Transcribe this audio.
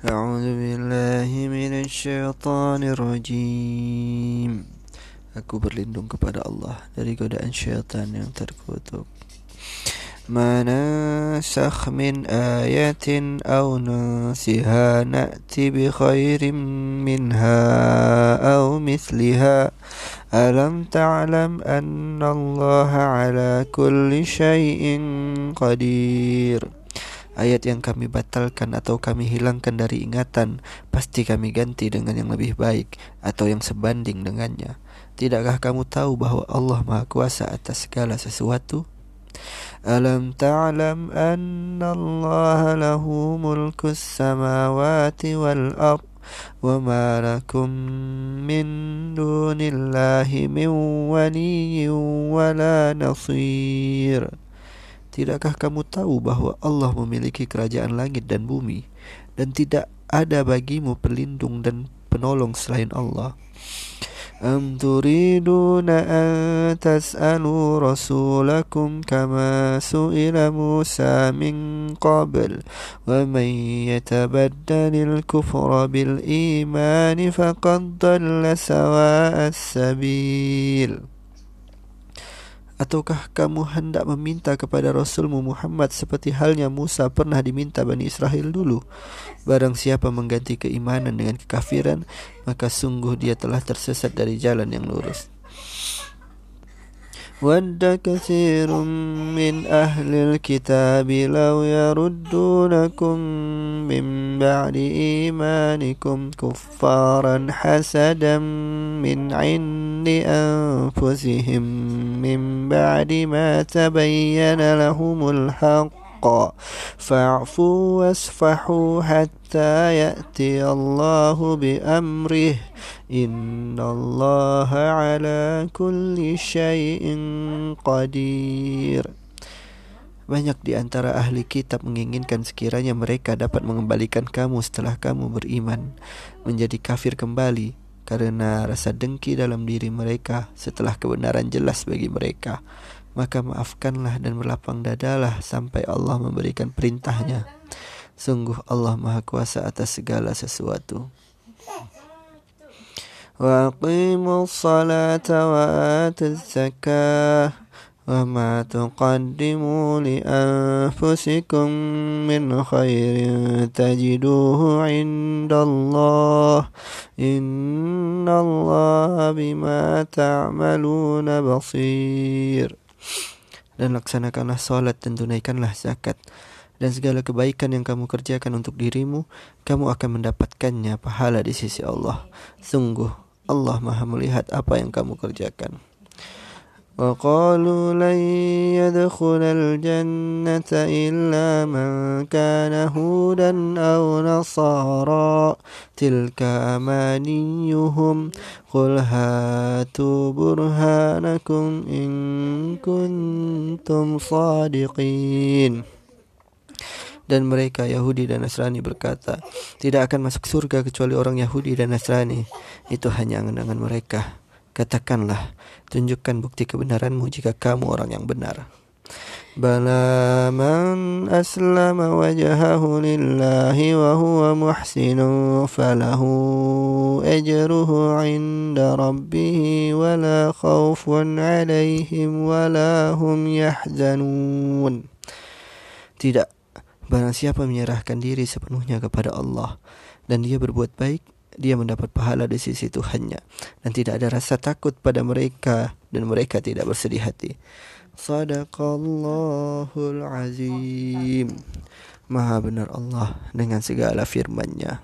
أعوذ بالله من الشيطان الرجيم. Aku berlindung kepada Allah dari godaan syaitan yang terkutuk. ما نسخ من آية أو ننسها نأتي بخير منها أو مثلها ألم تعلم أن الله على كل شيء قدير Ayat yang kami batalkan atau kami hilangkan dari ingatan Pasti kami ganti dengan yang lebih baik Atau yang sebanding dengannya Tidakkah kamu tahu bahwa Allah Maha Kuasa atas segala sesuatu? ألم تعلم أن الله له ملك السماوات والأرض وما لكم من دون الله من ولي ولا نصير Tidakkah kamu tahu bahwa Allah memiliki kerajaan langit dan bumi dan tidak ada bagimu pelindung dan penolong selain Allah? أم تريدون أن تسألوا رسولكم كما سئل موسى من قبل ومن يتبدل الكفر بالإيمان فقد ضل سواء السبيل Ataukah kamu hendak meminta kepada Rasulmu Muhammad seperti halnya Musa pernah diminta Bani Israel dulu? Barang siapa mengganti keimanan dengan kekafiran, maka sungguh dia telah tersesat dari jalan yang lurus. ود كثير من أهل الكتاب لو يردونكم من بعد إيمانكم كفارا حسدا من عند أنفسهم من بعد ما تبين لهم الحق فاعفوا واصفحوا حتى يأتي الله بأمره إن الله على كل شيء قدير Banyak di antara ahli kitab menginginkan sekiranya mereka dapat mengembalikan kamu setelah kamu beriman menjadi kafir kembali karena rasa dengki dalam diri mereka setelah kebenaran jelas bagi mereka. Maka maafkanlah dan berlapang dadalah sampai Allah memberikan perintahnya. Sungguh Allah Maha Kuasa atas segala sesuatu. وأقيموا الصلاة وآتوا الزكاة وما تقدموا لأنفسكم من خير تجدوه عند الله إن الله بما تعملون بصير dan laksanakanlah salat dan tunaikanlah zakat dan segala kebaikan yang kamu kerjakan untuk dirimu kamu akan mendapatkannya pahala di sisi Allah sungguh Allah Maha melihat apa yang kamu kerjakan. وقالوا لن يدخل الجنة إلا من كان هودا أو نصارى تلك أمانيهم قل هاتوا برهانكم إن كنتم صادقين dan mereka Yahudi dan Nasrani berkata, tidak akan masuk surga kecuali orang Yahudi dan Nasrani. Itu hanya angan-angan mereka. Katakanlah, tunjukkan bukti kebenaranmu jika kamu orang yang benar. Bala man aslama wajhahu lillahi wa huwa muhsinu falahu ajruhu inda rabbih wa la khawfun alaihim wa hum yahzanun. Tidak Barang siapa menyerahkan diri sepenuhnya kepada Allah dan dia berbuat baik, dia mendapat pahala di sisi Tuhannya dan tidak ada rasa takut pada mereka dan mereka tidak bersedih hati. Sadaqallahul azim. Maha benar Allah dengan segala firman-Nya.